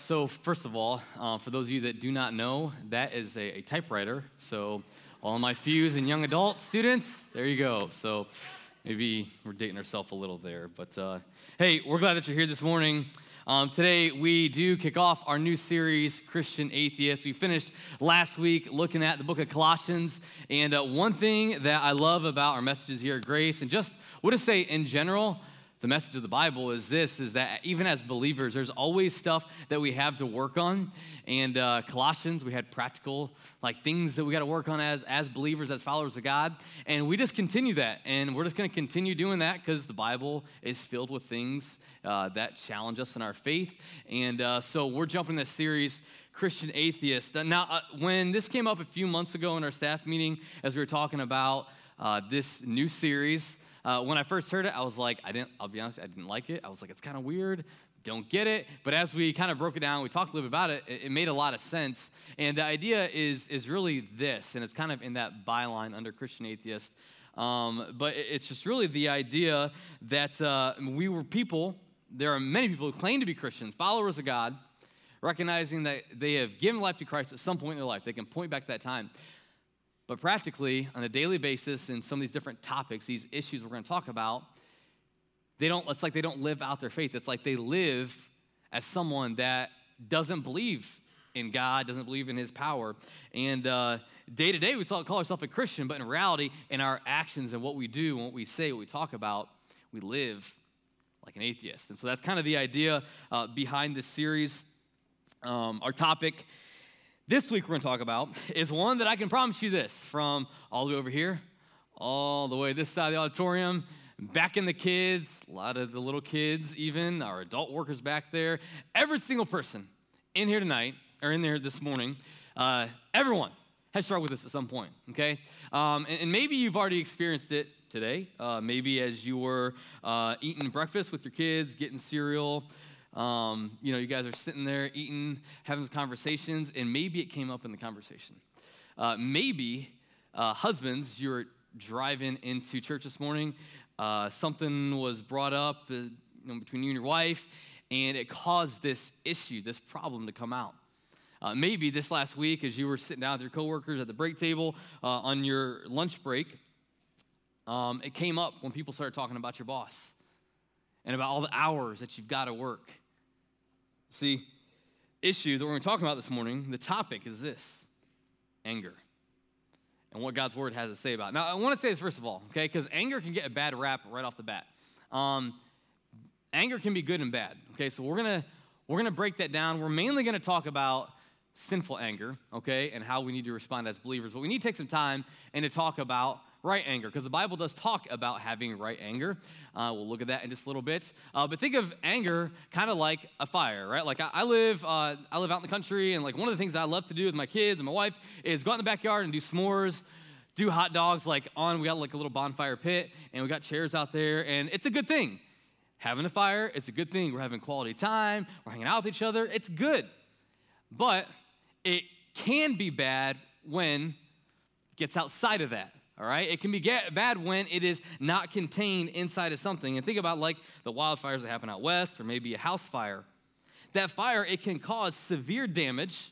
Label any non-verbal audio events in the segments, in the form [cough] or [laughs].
So first of all, uh, for those of you that do not know, that is a, a typewriter. So, all my Fuse and young adult students, there you go. So, maybe we're dating ourselves a little there. But uh, hey, we're glad that you're here this morning. Um, today, we do kick off our new series, Christian Atheist. We finished last week looking at the book of Colossians. And uh, one thing that I love about our messages here at Grace, and just what to say in general, the message of the bible is this is that even as believers there's always stuff that we have to work on. And uh, colossians we had practical like things that we got to work on as as believers as followers of god. And we just continue that. And we're just going to continue doing that because the bible is filled with things uh, that challenge us in our faith. And uh, so we're jumping this series christian atheist. Now uh, when this came up a few months ago in our staff meeting as we were talking about uh, this new series uh, when I first heard it, I was like, I didn't, I'll be honest, I didn't like it. I was like, it's kind of weird, don't get it. But as we kind of broke it down, we talked a little bit about it, it, it, made a lot of sense. And the idea is, is really this, and it's kind of in that byline under Christian atheist. Um, but it's just really the idea that uh, we were people, there are many people who claim to be Christians, followers of God, recognizing that they have given life to Christ at some point in their life. They can point back to that time. But practically, on a daily basis, in some of these different topics, these issues we're going to talk about, they don't, it's like they don't live out their faith. It's like they live as someone that doesn't believe in God, doesn't believe in His power. And uh, day to day, we call ourselves a Christian, but in reality, in our actions and what we do, what we say, what we talk about, we live like an atheist. And so that's kind of the idea uh, behind this series. Um, our topic this week we're going to talk about is one that I can promise you this from all the way over here, all the way this side of the auditorium, back in the kids, a lot of the little kids, even our adult workers back there. Every single person in here tonight, or in there this morning, uh, everyone has struggled with this at some point, okay? Um, and, and, maybe you've already experienced it today. Uh, maybe as you were uh, eating breakfast with your kids, getting cereal, um, you know, you guys are sitting there eating, having conversations, and maybe it came up in the conversation. Uh, maybe, uh, husbands, you were driving into church this morning, uh, something was brought up uh, you know, between you and your wife, and it caused this issue, this problem to come out. Uh, maybe this last week, as you were sitting down with your coworkers at the break table uh, on your lunch break, um, it came up when people started talking about your boss and about all the hours that you've got to work See, issue that we're going to talk about this morning, the topic is this anger and what God's word has to say about it. Now, I want to say this first of all, okay, because anger can get a bad rap right off the bat. Um, anger can be good and bad, okay, so we're going to we're going to break that down. We're mainly going to talk about sinful anger, okay, and how we need to respond as believers. But we need to take some time and to talk about right anger, because the Bible does talk about having right anger. Uh, we'll look at that in just a little bit. Uh, but think of anger kind of like a fire, right? Like I, I live, uh, I live out in the country, and like one of the things I love to do with my kids and my wife is go out in the backyard and do s'mores. Do hot dogs like on, we got like a little bonfire pit and we got chairs out there, and it's a good thing. Having a fire, it's a good thing. We're having quality time, we're hanging out with each other, it's good. But it can be bad when it gets outside of that all right? It can be get bad when it is not contained inside of something. And think about like the wildfires that happen out west or maybe a house fire. That fire, it can cause severe damage,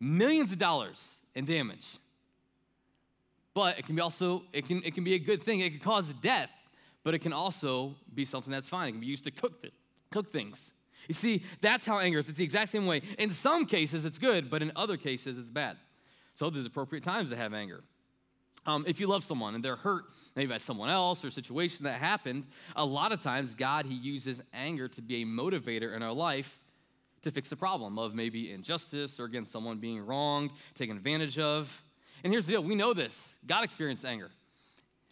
millions of dollars in damage. But it can be also, it can, it can be a good thing. It can cause death, but it can also be something that's fine. It can be used to cook, th- cook things. You see, that's how anger is. It's the exact same way. In some cases, it's good, but in other cases, it's bad. So there's appropriate times to have anger. Um, if you love someone and they're hurt maybe by someone else or a situation that happened, a lot of times God, He uses anger to be a motivator in our life to fix the problem of maybe injustice or against someone being wronged, taken advantage of. And here's the deal we know this God experienced anger.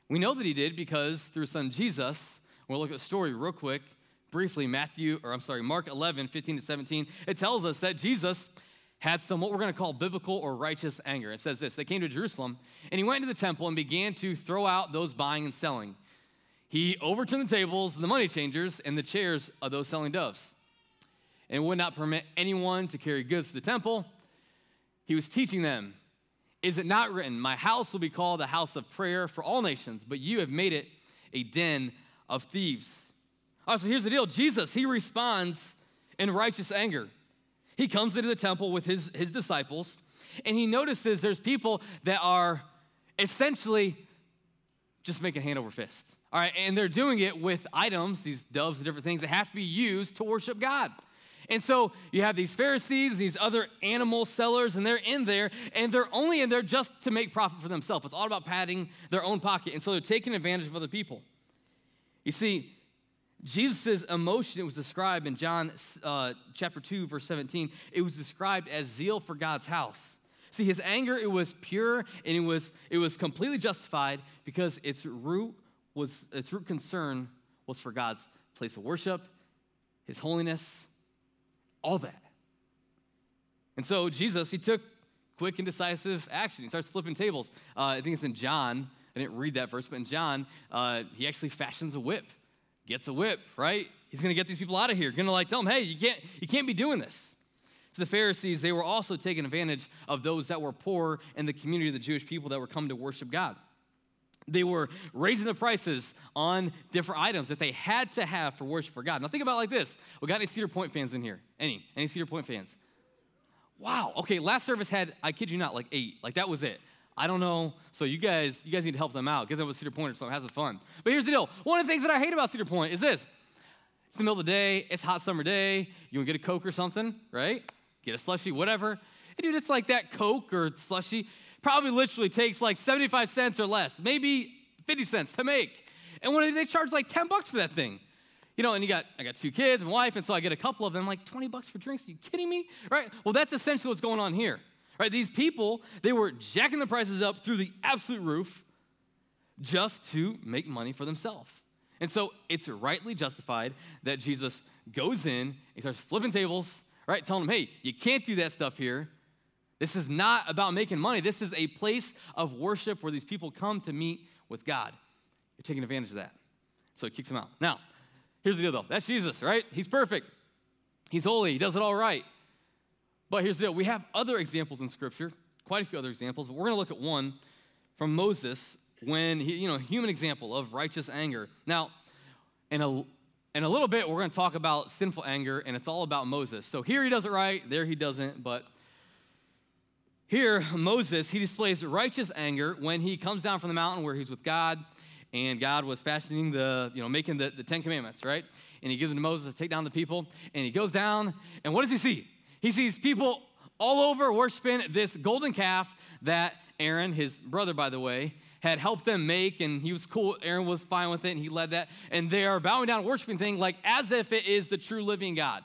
We know that He did because through His Son Jesus, we'll look at a story real quick, briefly, Matthew, or I'm sorry, Mark 11, 15 to 17. It tells us that Jesus had some what we're going to call biblical or righteous anger. It says this They came to Jerusalem, and he went into the temple and began to throw out those buying and selling. He overturned the tables, the money changers, and the chairs of those selling doves, and would not permit anyone to carry goods to the temple. He was teaching them, Is it not written, My house will be called a house of prayer for all nations, but you have made it a den of thieves? Oh, so here's the deal Jesus, he responds in righteous anger. He comes into the temple with his, his disciples, and he notices there's people that are essentially just making hand over fist. All right, and they're doing it with items, these doves and different things that have to be used to worship God. And so you have these Pharisees, these other animal sellers, and they're in there, and they're only in there just to make profit for themselves. It's all about padding their own pocket. And so they're taking advantage of other people. You see, Jesus' emotion, it was described in John uh, chapter 2, verse 17, it was described as zeal for God's house. See, his anger, it was pure and it was, it was completely justified because its root was its root concern was for God's place of worship, his holiness, all that. And so Jesus, he took quick and decisive action. He starts flipping tables. Uh, I think it's in John. I didn't read that verse, but in John, uh, he actually fashions a whip, gets a whip, right? He's going to get these people out of here. Going to like tell them, hey, you can't, you can't be doing this. To the Pharisees, they were also taking advantage of those that were poor in the community of the Jewish people that were coming to worship God. They were raising the prices on different items that they had to have for worship for God. Now think about like this. We got any Cedar Point fans in here? Any? Any Cedar Point fans? Wow. Okay, last service had, I kid you not, like eight. Like that was it. I don't know. So you guys, you guys need to help them out. Get them with Cedar Point or something. Have some fun. But here's the deal. One of the things that I hate about Cedar Point is this. It's the middle of the day. It's hot summer day. You want to get a Coke or something, right? Get a slushy, whatever. And dude, it's like that Coke or slushy probably literally takes like 75 cents or less, maybe 50 cents to make. And when they charge like 10 bucks for that thing. You know, and you got, I got two kids and wife, and so I get a couple of them, like 20 bucks for drinks. Are you kidding me? Right? Well, that's essentially what's going on here. Right? These people, they were jacking the prices up through the absolute roof just to make money for themselves. And so it's rightly justified that Jesus goes in, he starts flipping tables, right? Telling them, hey, you can't do that stuff here. This is not about making money. This is a place of worship where these people come to meet with God. You're taking advantage of that. So he kicks them out. Now, here's the deal though that's Jesus, right? He's perfect, he's holy, he does it all right. But here's the deal we have other examples in Scripture, quite a few other examples, but we're going to look at one from Moses when he, you know, human example of righteous anger. Now, in a in a little bit, we're going to talk about sinful anger, and it's all about Moses. So here he does it right, there he doesn't, but here, Moses, he displays righteous anger when he comes down from the mountain where he's with God, and God was fashioning the, you know, making the, the Ten Commandments, right? And he gives them to Moses to take down the people, and he goes down, and what does he see? He sees people all over worshiping this golden calf that Aaron, his brother, by the way, had helped them make, and he was cool. Aaron was fine with it, and he led that. And they are bowing down, worshiping thing like as if it is the true living God.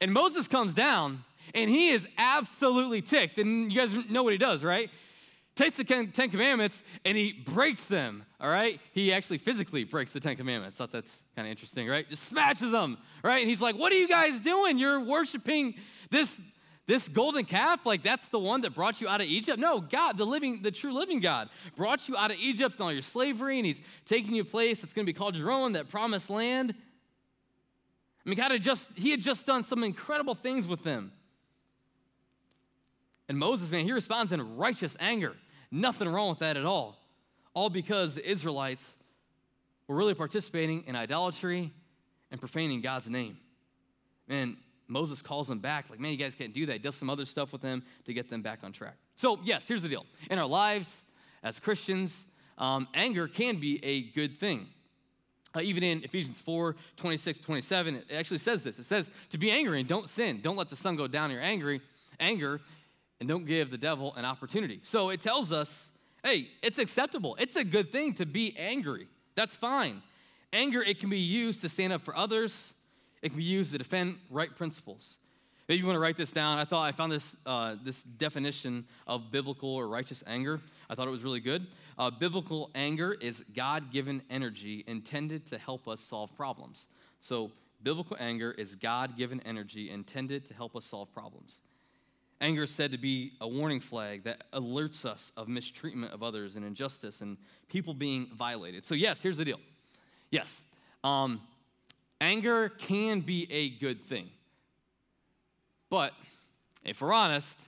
And Moses comes down, and he is absolutely ticked. And you guys know what he does, right? Takes the Ten Commandments and he breaks them, all right? He actually physically breaks the Ten Commandments. Thought that's kind of interesting, right? Just smashes them, right? And he's like, What are you guys doing? You're worshiping this this golden calf, like that's the one that brought you out of Egypt? No, God, the living, the true living God, brought you out of Egypt and all your slavery, and He's taking you a place that's going to be called Jerusalem, that promised land. I mean, God had just, He had just done some incredible things with them. And Moses, man, he responds in righteous anger. Nothing wrong with that at all. All because the Israelites were really participating in idolatry and profaning God's name. And Moses calls them back, like, man, you guys can't do that. He does some other stuff with them to get them back on track. So, yes, here's the deal. In our lives as Christians, um, anger can be a good thing. Uh, even in Ephesians 4 26, 27, it actually says this. It says to be angry and don't sin. Don't let the sun go down. You're angry, anger, and don't give the devil an opportunity. So it tells us hey, it's acceptable. It's a good thing to be angry. That's fine. Anger, it can be used to stand up for others, it can be used to defend right principles. Maybe you want to write this down. I thought I found this, uh, this definition of biblical or righteous anger. I thought it was really good. Uh, biblical anger is God given energy intended to help us solve problems. So, biblical anger is God given energy intended to help us solve problems. Anger is said to be a warning flag that alerts us of mistreatment of others and injustice and people being violated. So, yes, here's the deal. Yes, um, anger can be a good thing. But if we're honest,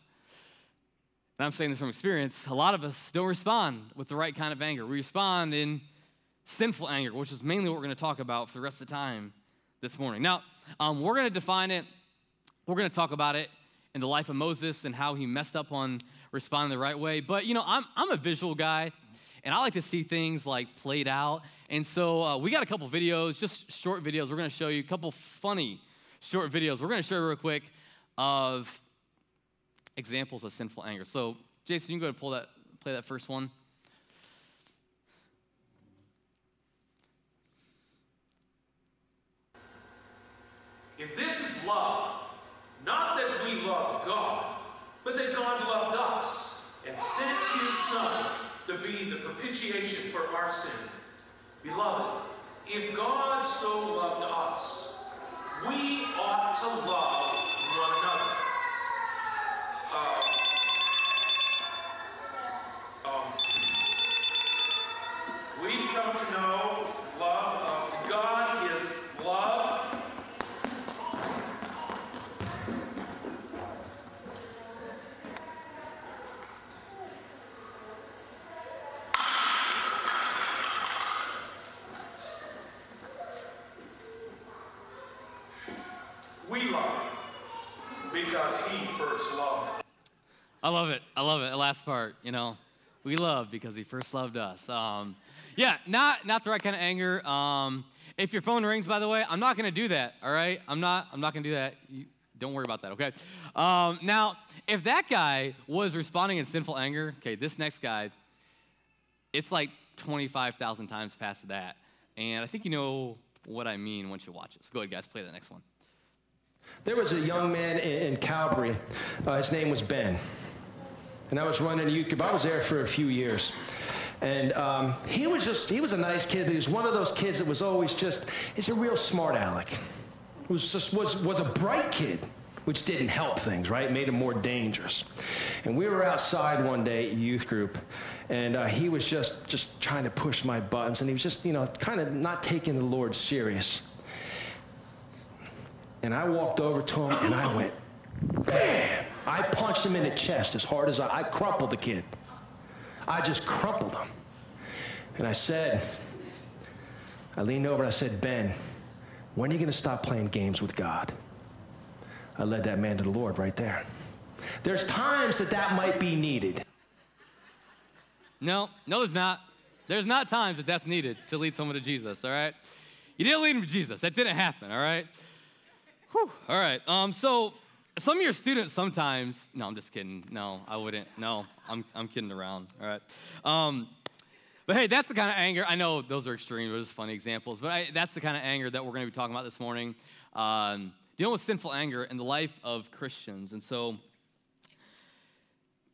and I'm saying this from experience, a lot of us don't respond with the right kind of anger. We respond in sinful anger, which is mainly what we're going to talk about for the rest of the time this morning. Now, um, we're going to define it, we're going to talk about it in the life of Moses and how he messed up on responding the right way. But, you know, I'm, I'm a visual guy, and I like to see things like played out. And so uh, we got a couple videos, just short videos. We're going to show you a couple funny short videos. We're going to show you real quick of examples of sinful anger. So, Jason, you can go and pull that, play that first one. If this is love, not that we loved God, but that God loved us and sent his Son to be the propitiation for our sin. Beloved, if God so loved us, we ought to love one another. Uh, um, we've come to know love. Uh, God is love. Love because He first loved. I love it. I love it. The last part, you know, we love because he first loved us. Um, yeah, not not the right kind of anger. Um, if your phone rings, by the way, I'm not to do that. All right, I'm not. I'm not to do that. You, don't worry about that. Okay. Um, now, if that guy was responding in sinful anger, okay, this next guy, it's like 25,000 times past that, and I think you know what I mean once you watch it. So go ahead, guys, play the next one. There was a young man in, in Calgary. Uh, his name was Ben. And I was running a youth group. I was there for a few years. And um, he was just, he was a nice kid. He was one of those kids that was always just, he's a real smart aleck. Was just, was, was a bright kid, which didn't help things, right? Made him more dangerous. And we were outside one day at youth group, and uh, he was just, just trying to push my buttons, and he was just, you know, kind of not taking the Lord serious. And I walked over to him and I went, bam! I punched him in the chest as hard as I, I crumpled the kid. I just crumpled him. And I said, I leaned over and I said, Ben, when are you going to stop playing games with God? I led that man to the Lord right there. There's times that that might be needed. No, no, there's not. There's not times that that's needed to lead someone to Jesus, all right? You didn't lead them to Jesus. That didn't happen, all right? Whew, all right. Um, so some of your students sometimes, no, I'm just kidding. No, I wouldn't. No, I'm, I'm kidding around, all right? Um, but hey, that's the kind of anger. I know those are extreme, those are funny examples, but I, that's the kind of anger that we're going to be talking about this morning. Um, dealing with sinful anger in the life of Christians. And so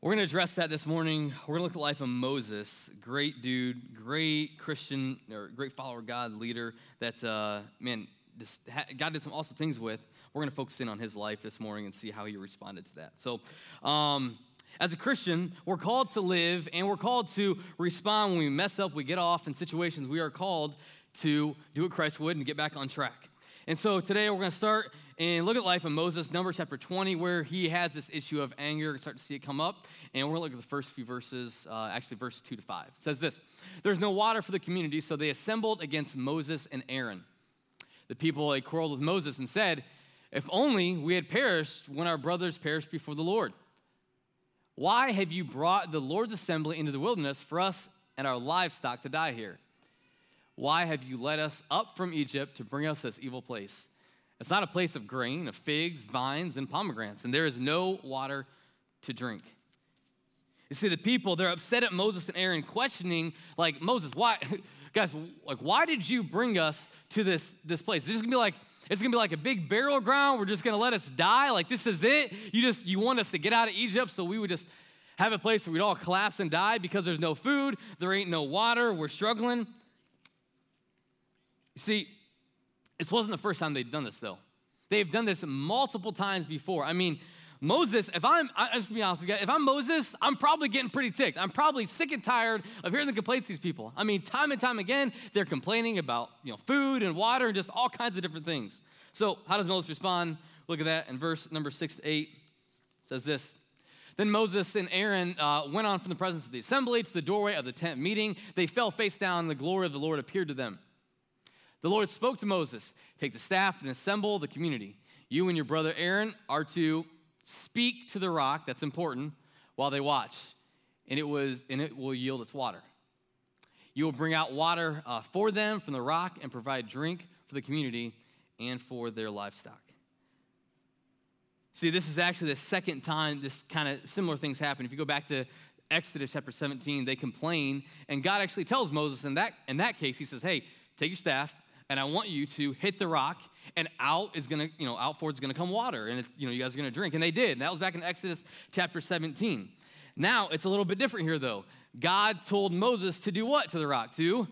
we're going to address that this morning. We're going to look at the life of Moses, great dude, great Christian, or great follower of God, leader that, uh, man, this, God did some awesome things with. We're going to focus in on his life this morning and see how he responded to that. So, um, as a Christian, we're called to live and we're called to respond when we mess up, we get off in situations. We are called to do what Christ would and get back on track. And so today we're going to start and look at life of Moses, Numbers chapter 20, where he has this issue of anger. Start to see it come up. And we're going to look at the first few verses, uh, actually, verses 2 to 5. It says this There's no water for the community, so they assembled against Moses and Aaron. The people they quarreled with Moses and said, If only we had perished when our brothers perished before the Lord. Why have you brought the Lord's assembly into the wilderness for us and our livestock to die here? Why have you led us up from Egypt to bring us this evil place? It's not a place of grain, of figs, vines, and pomegranates, and there is no water to drink. You see, the people, they're upset at Moses and Aaron, questioning, like, Moses, why, guys, like, why did you bring us to this, this place? This is gonna be like, it's gonna be like a big burial ground. We're just gonna let us die. Like, this is it. You just, you want us to get out of Egypt so we would just have a place where we'd all collapse and die because there's no food, there ain't no water, we're struggling. You see, this wasn't the first time they'd done this, though. They've done this multiple times before. I mean, Moses, if I'm, I, just be honest with you, if I'm Moses, I'm probably getting pretty ticked. I'm probably sick and tired of hearing the complaints of these people. I mean, time and time again, they're complaining about, you know, food and water and just all kinds of different things. So how does Moses respond? Look at that in verse number six to eight. Says this. Then Moses and Aaron uh, went on from the presence of the assembly to the doorway of the tent meeting. They fell face down, and the glory of the Lord appeared to them. The Lord spoke to Moses Take the staff and assemble the community. You and your brother Aaron are to speak to the rock, that's important, while they watch, and it, was, and it will yield its water. You will bring out water uh, for them from the rock and provide drink for the community and for their livestock. See, this is actually the second time this kind of similar things happen. If you go back to Exodus chapter 17, they complain, and God actually tells Moses in that, in that case, He says, Hey, take your staff, and I want you to hit the rock, and out is gonna, you know, out for it's gonna come water, and it, you know, you guys are gonna drink. And they did. And that was back in Exodus chapter 17. Now it's a little bit different here, though. God told Moses to do what to the rock? To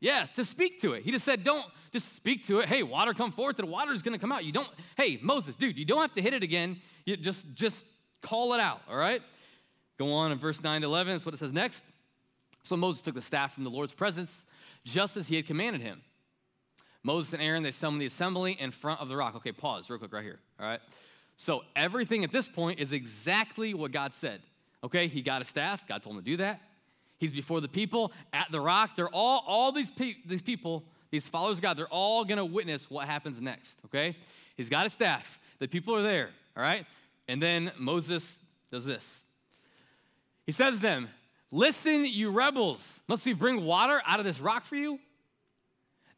Yes, to speak to it. He just said, don't just speak to it. Hey, water come forth, the water is gonna come out. You don't, hey, Moses, dude, you don't have to hit it again. You just just call it out, all right? Go on in verse 9 to 11, that's what it says next. So Moses took the staff from the Lord's presence, just as he had commanded him. Moses and Aaron, they summoned the assembly in front of the rock. Okay, pause real quick right here, all right? So everything at this point is exactly what God said. Okay, he got a staff, God told him to do that. He's before the people at the rock. They're all, all these, pe- these people, these followers of God, they're all gonna witness what happens next, okay? He's got a staff. The people are there, all right? And then Moses does this. He says to them, Listen, you rebels, must we bring water out of this rock for you?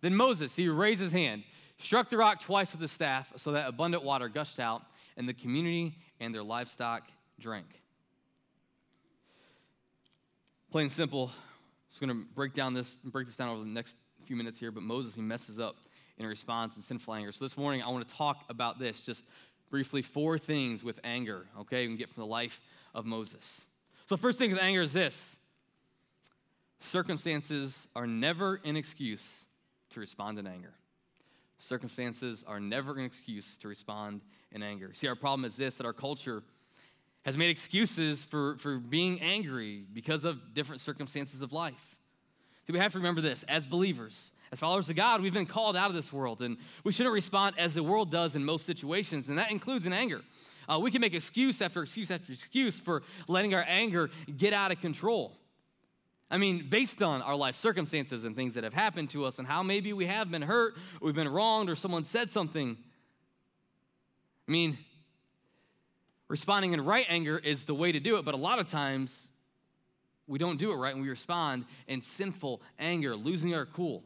Then Moses, he raised his hand, struck the rock twice with his staff, so that abundant water gushed out, and the community and their livestock drank. Plain and simple. Just going to break down this, break this down over the next few minutes here. But Moses, he messes up in response and sinful anger. So this morning, I want to talk about this. Just briefly, four things with anger. Okay, we can get from the life of Moses. So first thing with anger is this: circumstances are never an excuse to respond in anger. Circumstances are never an excuse to respond in anger. See, our problem is this: that our culture has made excuses for, for being angry because of different circumstances of life. So we have to remember this as believers, as followers of God, we've been called out of this world, and we shouldn't respond as the world does in most situations, and that includes in anger. Uh, we can make excuse after excuse after excuse for letting our anger get out of control. I mean, based on our life circumstances and things that have happened to us, and how maybe we have been hurt, we've been wronged, or someone said something. I mean, responding in right anger is the way to do it, but a lot of times we don't do it right and we respond in sinful anger, losing our cool.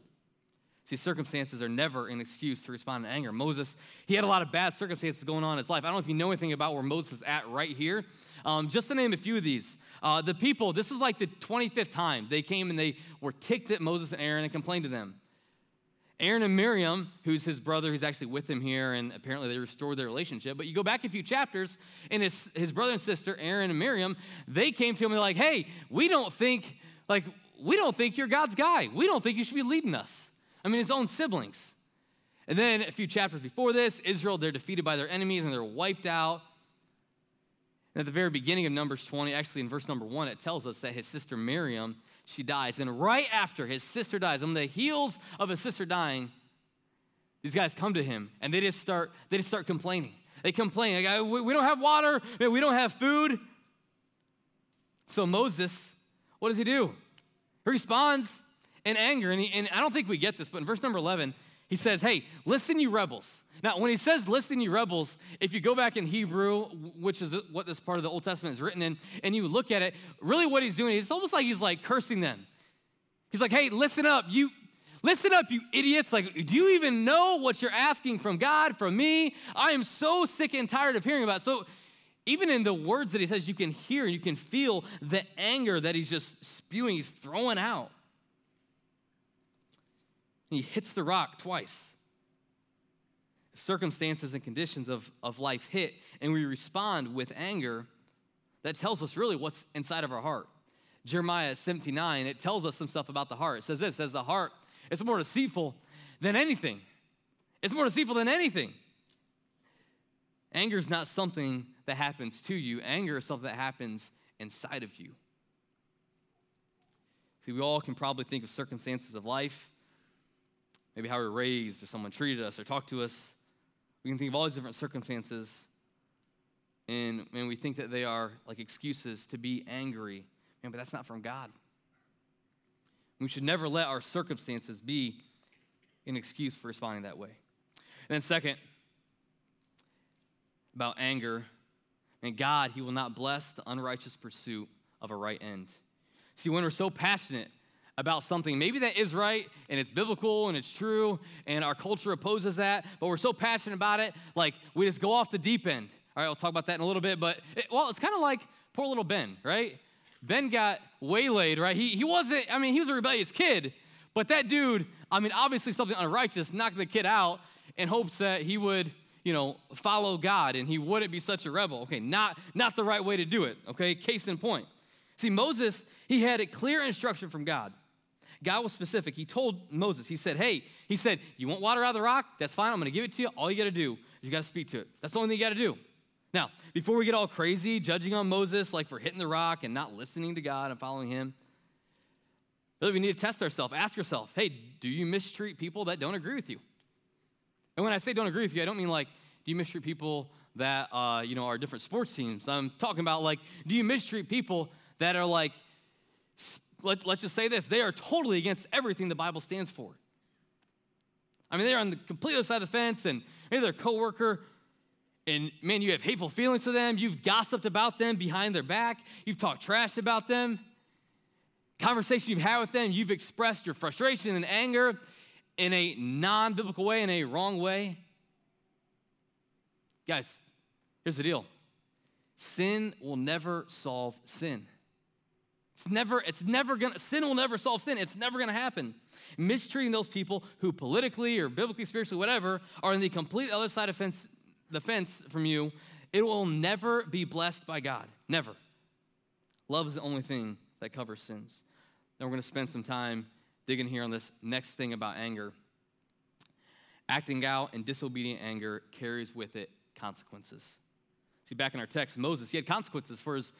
See, circumstances are never an excuse to respond in anger. Moses, he had a lot of bad circumstances going on in his life. I don't know if you know anything about where Moses is at right here. Um, just to name a few of these, uh, the people, this was like the 25th time they came and they were ticked at Moses and Aaron and complained to them. Aaron and Miriam, who's his brother, who's actually with him here, and apparently they restored their relationship. But you go back a few chapters, and his, his brother and sister, Aaron and Miriam, they came to him and they're like, hey, we don't think, like, we don't think you're God's guy. We don't think you should be leading us. I mean, his own siblings. And then a few chapters before this, Israel, they're defeated by their enemies and they're wiped out. And at the very beginning of Numbers 20, actually in verse number one, it tells us that his sister Miriam she dies. And right after his sister dies, on the heels of his sister dying, these guys come to him and they just start, they just start complaining. They complain, like, uh, we don't have water, we don't have food. So Moses, what does he do? He responds in anger. And, he, and I don't think we get this, but in verse number 11, he says, Hey, listen, you rebels. Now, when he says, Listen, you rebels, if you go back in Hebrew, which is what this part of the Old Testament is written in, and you look at it, really what he's doing, it's almost like he's like cursing them. He's like, Hey, listen up, you. Listen up, you idiots. Like, do you even know what you're asking from God, from me? I am so sick and tired of hearing about it. So, even in the words that he says, you can hear, you can feel the anger that he's just spewing, he's throwing out. And he hits the rock twice. circumstances and conditions of, of life hit and we respond with anger, that tells us really what's inside of our heart. Jeremiah 79, it tells us some stuff about the heart. It says this, it says the heart is more deceitful than anything. It's more deceitful than anything. Anger is not something that happens to you. Anger is something that happens inside of you. See, we all can probably think of circumstances of life maybe how we were raised, or someone treated us, or talked to us. We can think of all these different circumstances, and, and we think that they are like excuses to be angry. Man, but that's not from God. We should never let our circumstances be an excuse for responding that way. And then, second, about anger, and God, He will not bless the unrighteous pursuit of a right end. See, when we're so passionate about something, maybe that is right and it's biblical and it's true and our culture opposes that, but we're so passionate about it, like we just go off the deep end. All right, we'll talk about that in a little bit, but it, well, it's kind of like poor little Ben, right? Ben got waylaid, right? He, he wasn't, I mean, he was a rebellious kid, but that dude, I mean, obviously something unrighteous, knocked the kid out in hopes that he would, you know, follow God and he wouldn't be such a rebel. Okay, not, not the right way to do it, okay? Case in point. See, Moses, he had a clear instruction from God. God was specific. He told Moses, he said, Hey, he said, You want water out of the rock? That's fine. I'm going to give it to you. All you got to do is you got to speak to it. That's the only thing you got to do. Now, before we get all crazy judging on Moses, like for hitting the rock and not listening to God and following him, really we need to test ourselves. Ask yourself, hey, do you mistreat people that don't agree with you? And when I say don't agree with you, I don't mean like, do you mistreat people that, uh, you know, are different sports teams? I'm talking about like, do you mistreat people that are like, let, let's just say this, they are totally against everything the Bible stands for. I mean, they're on the complete other side of the fence, and maybe their coworker, and man, you have hateful feelings to them. You've gossiped about them behind their back. You've talked trash about them. Conversation you've had with them, you've expressed your frustration and anger in a non biblical way, in a wrong way. Guys, here's the deal sin will never solve sin. It's never, it's never gonna, sin will never solve sin. It's never gonna happen. Mistreating those people who politically or biblically, spiritually, whatever, are on the complete other side of fence, the fence from you, it will never be blessed by God. Never. Love is the only thing that covers sins. Then we're gonna spend some time digging here on this next thing about anger. Acting out in disobedient anger carries with it consequences. See, back in our text, Moses, he had consequences for his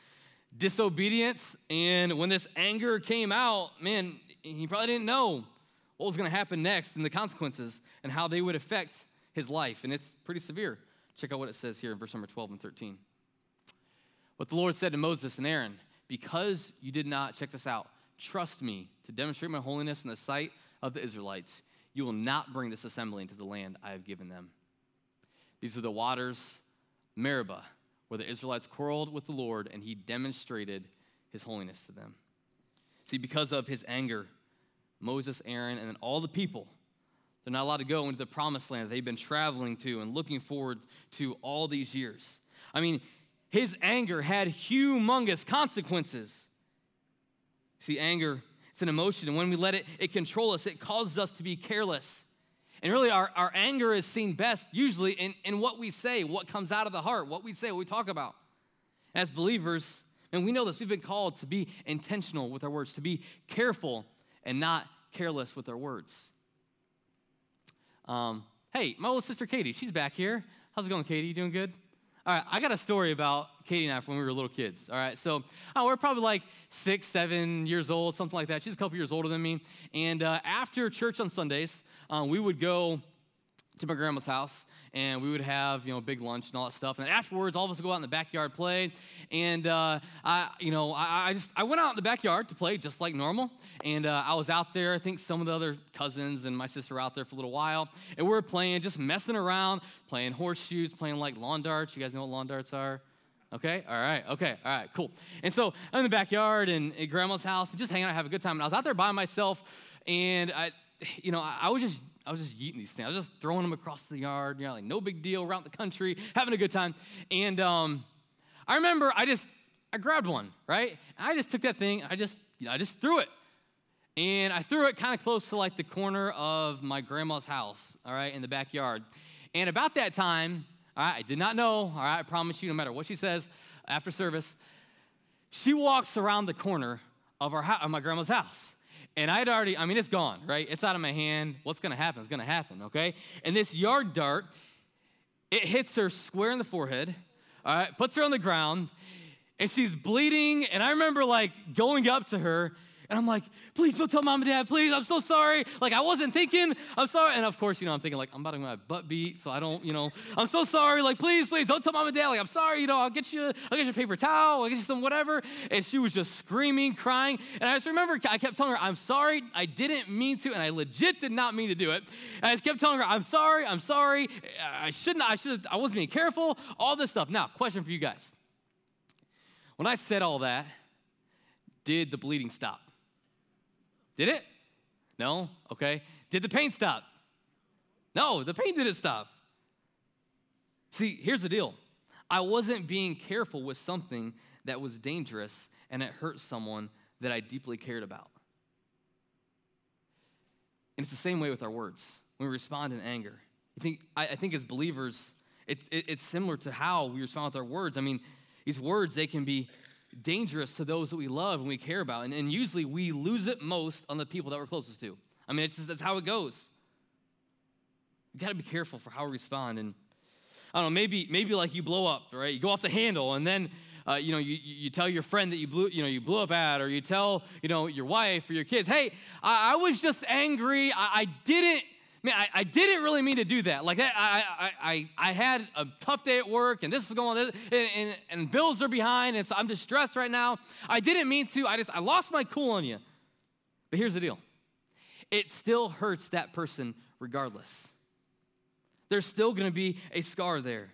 disobedience. And when this anger came out, man, he probably didn't know what was going to happen next and the consequences and how they would affect his life. And it's pretty severe. Check out what it says here in verse number 12 and 13. What the Lord said to Moses and Aaron, because you did not, check this out, trust me to demonstrate my holiness in the sight of the Israelites, you will not bring this assembly into the land I have given them. These are the waters, Meribah, where the Israelites quarreled with the Lord and he demonstrated his holiness to them. See, because of his anger, Moses, Aaron, and then all the people, they're not allowed to go into the promised land that they've been traveling to and looking forward to all these years. I mean, his anger had humongous consequences. See, anger, it's an emotion, and when we let it, it control us, it causes us to be careless. And really, our, our anger is seen best usually in, in what we say, what comes out of the heart, what we say, what we talk about. As believers, and we know this, we've been called to be intentional with our words, to be careful and not careless with our words. Um, hey, my little sister Katie, she's back here. How's it going, Katie? You doing good? All right, I got a story about Katie and I from when we were little kids. All right, so oh, we're probably like six, seven years old, something like that. She's a couple years older than me. And uh, after church on Sundays, um, we would go to my grandma's house and we would have you know a big lunch and all that stuff. And afterwards all of us would go out in the backyard play. And uh, i you know I, I, just i went out in the backyard to play just like normal. And uh, i was out there. I think some of the other cousins and my sister were out there for a little while. And we were playing just messing around playing horseshoes playing like lawn darts. You guys know what lawn darts are? Okay, all right, okay, all right, cool. And so I'm in the backyard and at grandma's house, and just hanging out, have a good time. And I was out there by myself, and I, you know, I, I was just I was just eating these things. I was just throwing them across the yard, you know, like no big deal, around the country, having a good time. And um, I remember I just I grabbed one, right? And I just took that thing, I just you know, I just threw it. And I threw it kind of close to like the corner of my grandma's house, all right, in the backyard. And about that time, I did not know, all right, I promise you, no matter what she says after service, she walks around the corner of, our, house of my grandma's house. And I'd already, I mean, it's gone, right? It's out of my hand. What's gonna happen It's gonna happen, okay? And this yard dart, it hits her square in the forehead, all right, puts her on the ground, and she's bleeding. And I remember like going up to her And I'm like, please don't tell mom and dad, please. I'm so sorry. Like, I wasn't thinking. I'm sorry. And of course, you know, I'm thinking, like, I'm about to get my butt beat, so I don't, you know, I'm so sorry. Like, please, please don't tell mom and dad. Like, I'm sorry, you know, I'll get you, I'll get you a paper towel, I'll get you some whatever. And she was just screaming, crying. And I just remember I kept telling her, I'm sorry. I didn't mean to. And I legit did not mean to do it. And I just kept telling her, I'm sorry, I'm sorry. I shouldn't, I should I wasn't being careful, all this stuff. Now, question for you guys. When I said all that, did the bleeding stop? Did it? No? Okay. Did the pain stop? No, the pain didn't stop. See, here's the deal I wasn't being careful with something that was dangerous and it hurt someone that I deeply cared about. And it's the same way with our words. When we respond in anger, I think, I, I think as believers, it's, it, it's similar to how we respond with our words. I mean, these words, they can be dangerous to those that we love and we care about. And, and usually we lose it most on the people that we're closest to. I mean, it's just, that's how it goes. You got to be careful for how we respond. And I don't know, maybe, maybe like you blow up, right? You go off the handle and then, uh, you know, you, you tell your friend that you blew, you know, you blew up at, or you tell, you know, your wife or your kids, hey, I, I was just angry. I, I didn't, man, I, I, didn't really mean to do that. Like, I, I, I, I had a tough day at work, and this is going on, and, and, and bills are behind, and so I'm distressed right now. I didn't mean to. I just, I lost my cool on you. But here's the deal it still hurts that person regardless. There's still going to be a scar there.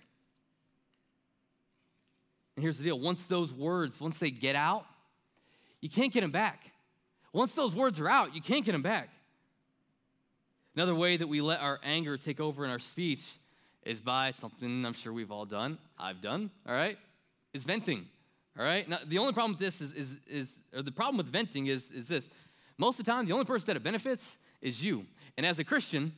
And here's the deal once those words, once they get out, you can't get them back. Once those words are out, you can't get them back. Another way that we let our anger take over in our speech is by something I'm sure we've all done, I've done, all right, is venting, all right? Now, the only problem with this is, is, is or the problem with venting is, is this. Most of the time, the only person that it benefits is you. And as a Christian,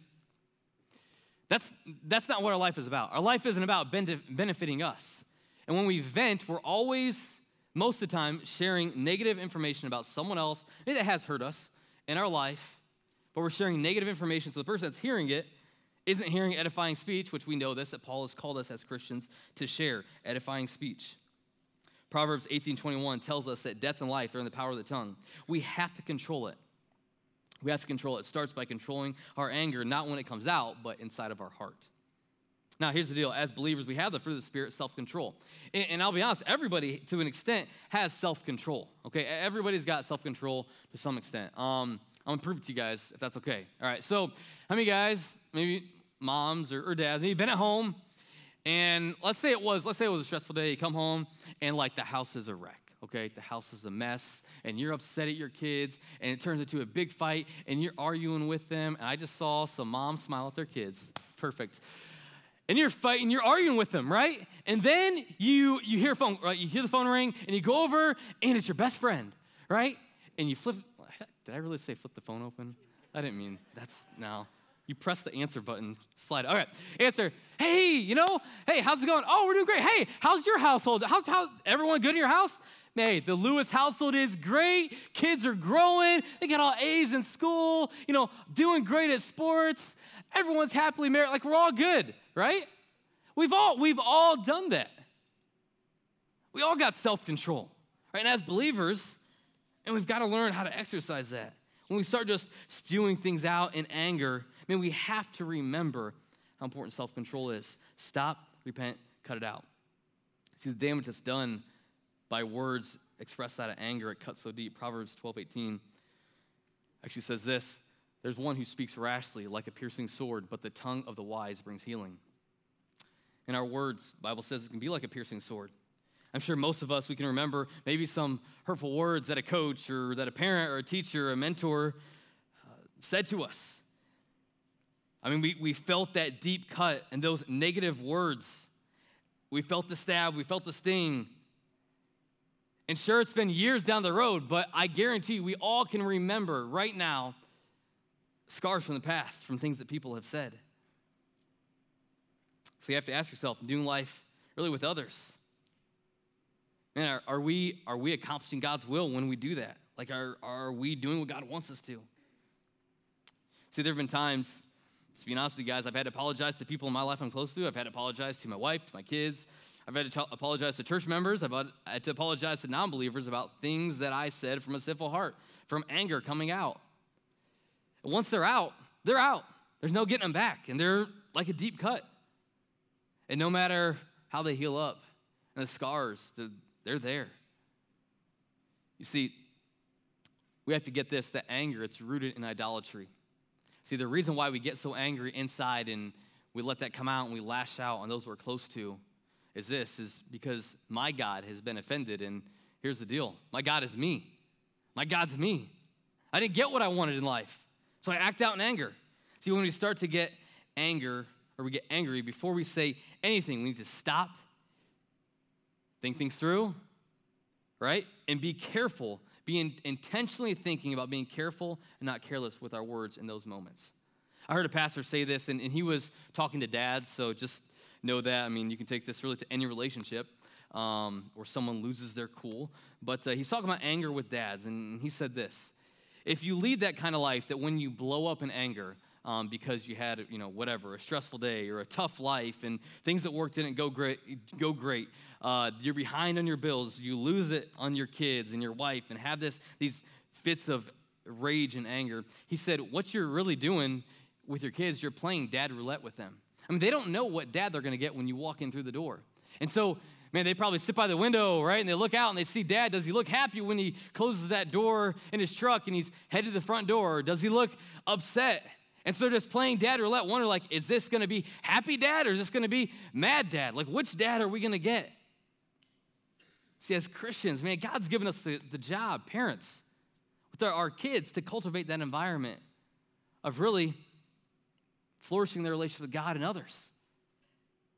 that's, that's not what our life is about. Our life isn't about benefiting us. And when we vent, we're always, most of the time, sharing negative information about someone else that has hurt us in our life but we're sharing negative information. So the person that's hearing it isn't hearing edifying speech, which we know this, that Paul has called us as Christians to share edifying speech. Proverbs 18:21 tells us that death and life are in the power of the tongue. We have to control it. We have to control it. It starts by controlling our anger, not when it comes out, but inside of our heart. Now, here's the deal. As believers, we have the fruit of the Spirit, self control. And, and, I'll be honest, everybody, to an extent, has self control. Okay? Everybody's got self control to some extent. Um, I'm gonna prove it to you guys if that's okay. All right, so how many guys, maybe moms or, or dads, maybe been at home and let's say it was, let's say it was a stressful day, you come home and like the house is a wreck. Okay, the house is a mess, and you're upset at your kids, and it turns into a big fight, and you're arguing with them. And I just saw some moms smile at their kids. Perfect and you're fighting, you're arguing with them, right? And then you you hear phone, right? You hear the phone ring, and you go over, and it's your best friend, right? And you flip [laughs] did I really say flip the phone open? I didn't mean that's now. You press the answer button, slide. All right, answer. Hey, you know, hey, how's it going? Oh, we're doing great. Hey, how's your household? How's, how's everyone good in your house? Hey, the Lewis household is great. Kids are growing. They got all A's in school, you know, doing great at sports. Everyone's happily married. Like we're all good, right? We've all we've all done that. We all got self-control. Right? And as believers, and we've got to learn how to exercise that. When we start just spewing things out in anger, I mean, we have to remember how important self control is. Stop, repent, cut it out. See, the damage that's done by words expressed out of anger, it cuts so deep. Proverbs 12 18 actually says this There's one who speaks rashly like a piercing sword, but the tongue of the wise brings healing. In our words, Bible says it can be like a piercing sword. I'm sure most of us, we can remember maybe some hurtful words that a coach or that a parent or a teacher or a mentor uh, said to us. I mean, we, we felt that deep cut and those negative words. We felt the stab, we felt the sting. And sure, it's been years down the road, but I guarantee we all can remember right now scars from the past, from things that people have said. So you have to ask yourself, doing life really with others, Man, are, are, we, are we accomplishing God's will when we do that? Like, are, are we doing what God wants us to? See, there have been times, to be honest with you guys, I've had to apologize to people in my life I'm close to. I've had to apologize to my wife, to my kids. I've had to apologize to church members. I've had to apologize to non believers about things that I said from a sinful heart. from anger coming out. And once they're out, they're out. There's no getting them back, and they're like a deep cut. And no matter how they heal up, and the scars, they're, they're there. You see, we have to get this that anger, it's rooted in idolatry. See, the reason why we get so angry inside and we let that come out and we lash out on those we're close to is this is because my God has been offended and here's the deal. My God is me. My God's me. I didn't get what I wanted in life. So I act out in anger. See, when we start to get anger or we get angry, before we say anything, we need to stop, think things through, right? And be careful be in, intentionally thinking about being careful and not careless with our words in those moments. I heard a pastor say this, and, and he was talking to dads, so just know that. I mean, you can take this really to any relationship um, someone loses their cool. But uh, he's talking about anger with dads, and he said this If you lead that kind of life, that when you blow up in anger, um, because you had, you know, whatever, a stressful day or a tough life and things at work didn't go great, go great. Uh, you're behind on your bills. You lose it on your kids and your wife and have this, these fits of rage and anger. He said, what you're really doing with your kids, you're playing dad roulette with them. I mean, they don't know what dad they're going to get when you walk in through the door. And so, man, they probably sit by the window, right? And they look out and they see dad. Does he look happy when he closes that door in his truck and he's headed to the front door? Or does he look upset? And so they're just playing dad roulette, wonder like, is this gonna be happy dad or is this gonna be mad dad? Like, which dad are we gonna get? See, as Christians, man, God's given us the, the job, parents, with our, our kids to cultivate that environment of really flourishing their relationship with God and others.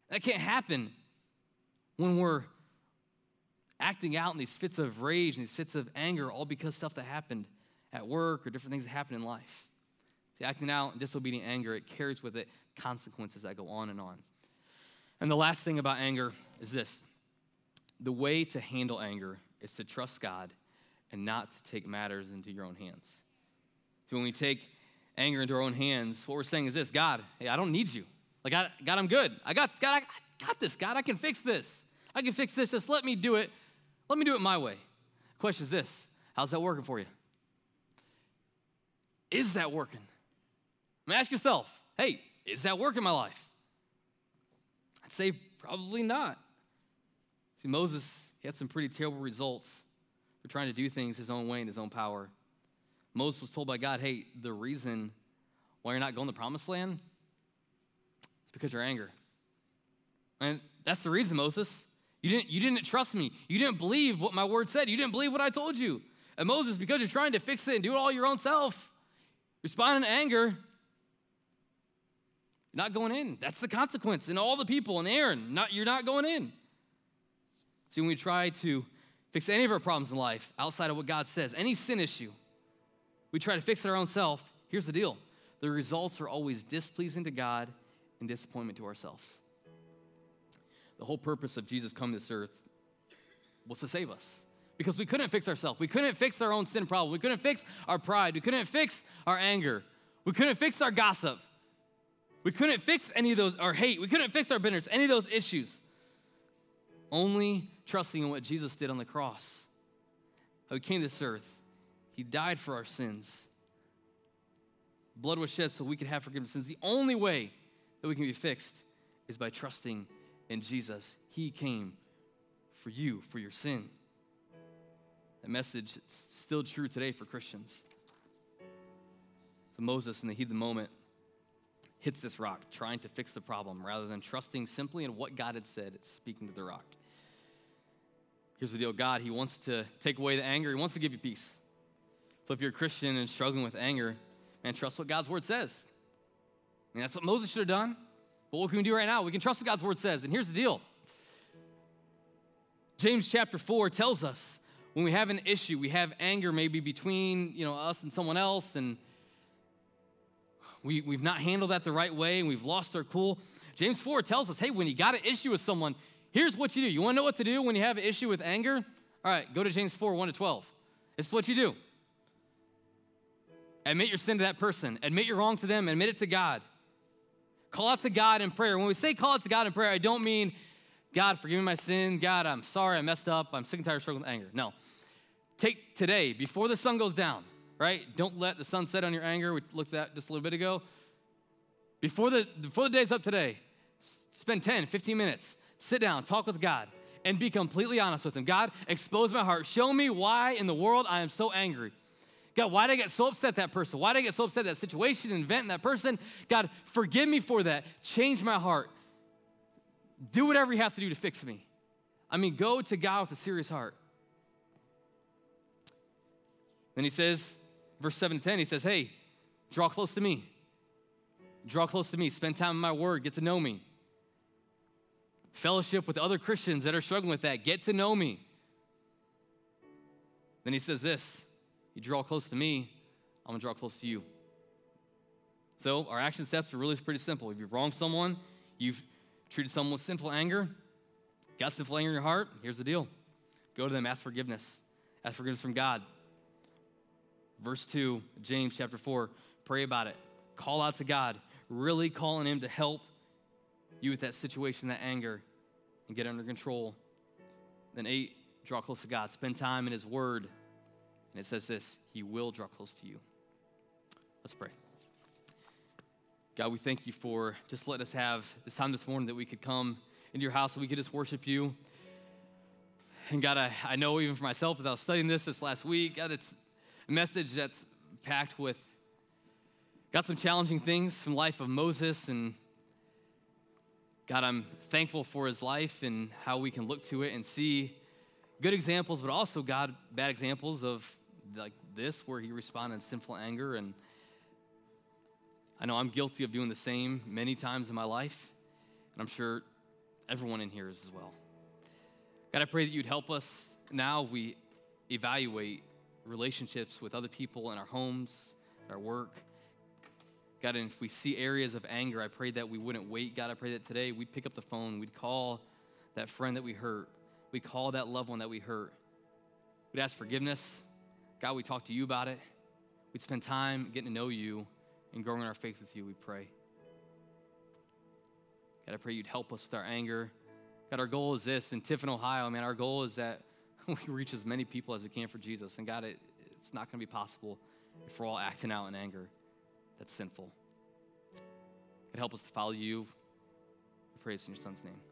That can't happen when we're acting out in these fits of rage and these fits of anger, all because stuff that happened at work or different things that happened in life. See, acting out in disobedient anger, it carries with it consequences that go on and on. And the last thing about anger is this the way to handle anger is to trust God and not to take matters into your own hands. So when we take anger into our own hands, what we're saying is this God, hey, I don't need you. Like, I, God, I'm good. I got, God, I got this. God, I can fix this. I can fix this. Just let me do it. Let me do it my way. Question is this How's that working for you? Is that working? I mean, ask yourself, hey, is that work in my life? I'd say probably not. See, Moses, he had some pretty terrible results for trying to do things his own way in his own power. Moses was told by God, hey, the reason why you're not going to the promised land is because you're angry. And that's the reason, Moses. You didn't, you didn't trust me. You didn't believe what my word said. You didn't believe what I told you. And Moses, because you're trying to fix it and do it all your own self, responding to anger, not going in. That's the consequence. And all the people, and Aaron, not, you're not going in. See, when we try to fix any of our problems in life outside of what God says, any sin issue, we try to fix it our own self. Here's the deal the results are always displeasing to God and disappointment to ourselves. The whole purpose of Jesus coming to this earth was to save us because we couldn't fix ourselves. We couldn't fix our own sin problem. We couldn't fix our pride. We couldn't fix our anger. We couldn't fix our gossip. We couldn't fix any of those, our hate. We couldn't fix our bitterness, any of those issues. Only trusting in what Jesus did on the cross. How he came to this earth. He died for our sins. Blood was shed so we could have forgiveness. The only way that we can be fixed is by trusting in Jesus. He came for you, for your sin. That message is still true today for Christians. So Moses, in the heat of the moment, hits this rock, trying to fix the problem rather than trusting simply in what God had said, it's speaking to the rock. Here's the deal God, He wants to take away the anger, He wants to give you peace. So if you're a Christian and struggling with anger, man, trust what God's word says. I mean, that's what Moses should have done. But what can we do right now? We can trust what God's word says. And here's the deal James chapter 4 tells us when we have an issue, we have anger maybe between you know us and someone else, and we, we've not handled that the right way and we've lost our cool. James 4 tells us hey, when you got an issue with someone, here's what you do. You wanna know what to do when you have an issue with anger? All right, go to James 4 1 to 12. This is what you do admit your sin to that person, admit you're wrong to them, admit it to God. Call out to God in prayer. When we say call out to God in prayer, I don't mean, God, forgive me my sin. God, I'm sorry I messed up. I'm sick and tired of struggling with anger. No. Take today, before the sun goes down, right? Don't let the sun set on your anger. We looked at that just a little bit ago. Before the, before the day's up today, spend 10, 15 minutes, sit down, talk with God, and be completely honest with Him. God, expose my heart. Show me why in the world I am so angry. God, why did I get so upset at that person? Why did I get so upset at that situation and event that person? God, forgive me for that. Change my heart. Do whatever you have to do to fix me. I mean, go to God with a serious heart. Then he says, verse 7 to 10, he says, Hey, draw close to me. Draw close to me. Spend time in my word. Get to know me. Fellowship with other Christians that are struggling with that. Get to know me. Then he says this You draw close to me, I'm gonna draw close to you. So our action steps are really pretty simple. If you've wronged someone, you've treated someone with sinful anger, got sinful anger in your heart, here's the deal. Go to them, ask forgiveness. Ask forgiveness from God. Verse 2, James chapter 4, pray about it. Call out to God. Really call on Him to help you with that situation, that anger, and get under control. Then, 8, draw close to God. Spend time in His Word. And it says this He will draw close to you. Let's pray. God, we thank you for just letting us have this time this morning that we could come into your house and we could just worship you. And God, I, I know even for myself as I was studying this this last week, God, it's a message that's packed with, got some challenging things from life of Moses. And God, I'm thankful for his life and how we can look to it and see good examples, but also, God, bad examples of like this where he responded in sinful anger and I know I'm guilty of doing the same many times in my life, and I'm sure everyone in here is as well. God, I pray that you'd help us now we evaluate relationships with other people in our homes, our work. God, and if we see areas of anger, I pray that we wouldn't wait. God, I pray that today we'd pick up the phone, we'd call that friend that we hurt, we'd call that loved one that we hurt. We'd ask forgiveness. God, We'd talk to you about it. We'd spend time getting to know you and growing our faith with you, we pray. God, I pray you'd help us with our anger. God, our goal is this in Tiffin, Ohio, man, our goal is that [laughs] we reach as many people as we can for Jesus. And God, it, it's not going to be possible if we're all acting out in anger. That's sinful. God, help us to follow you. We pray this in your son's name.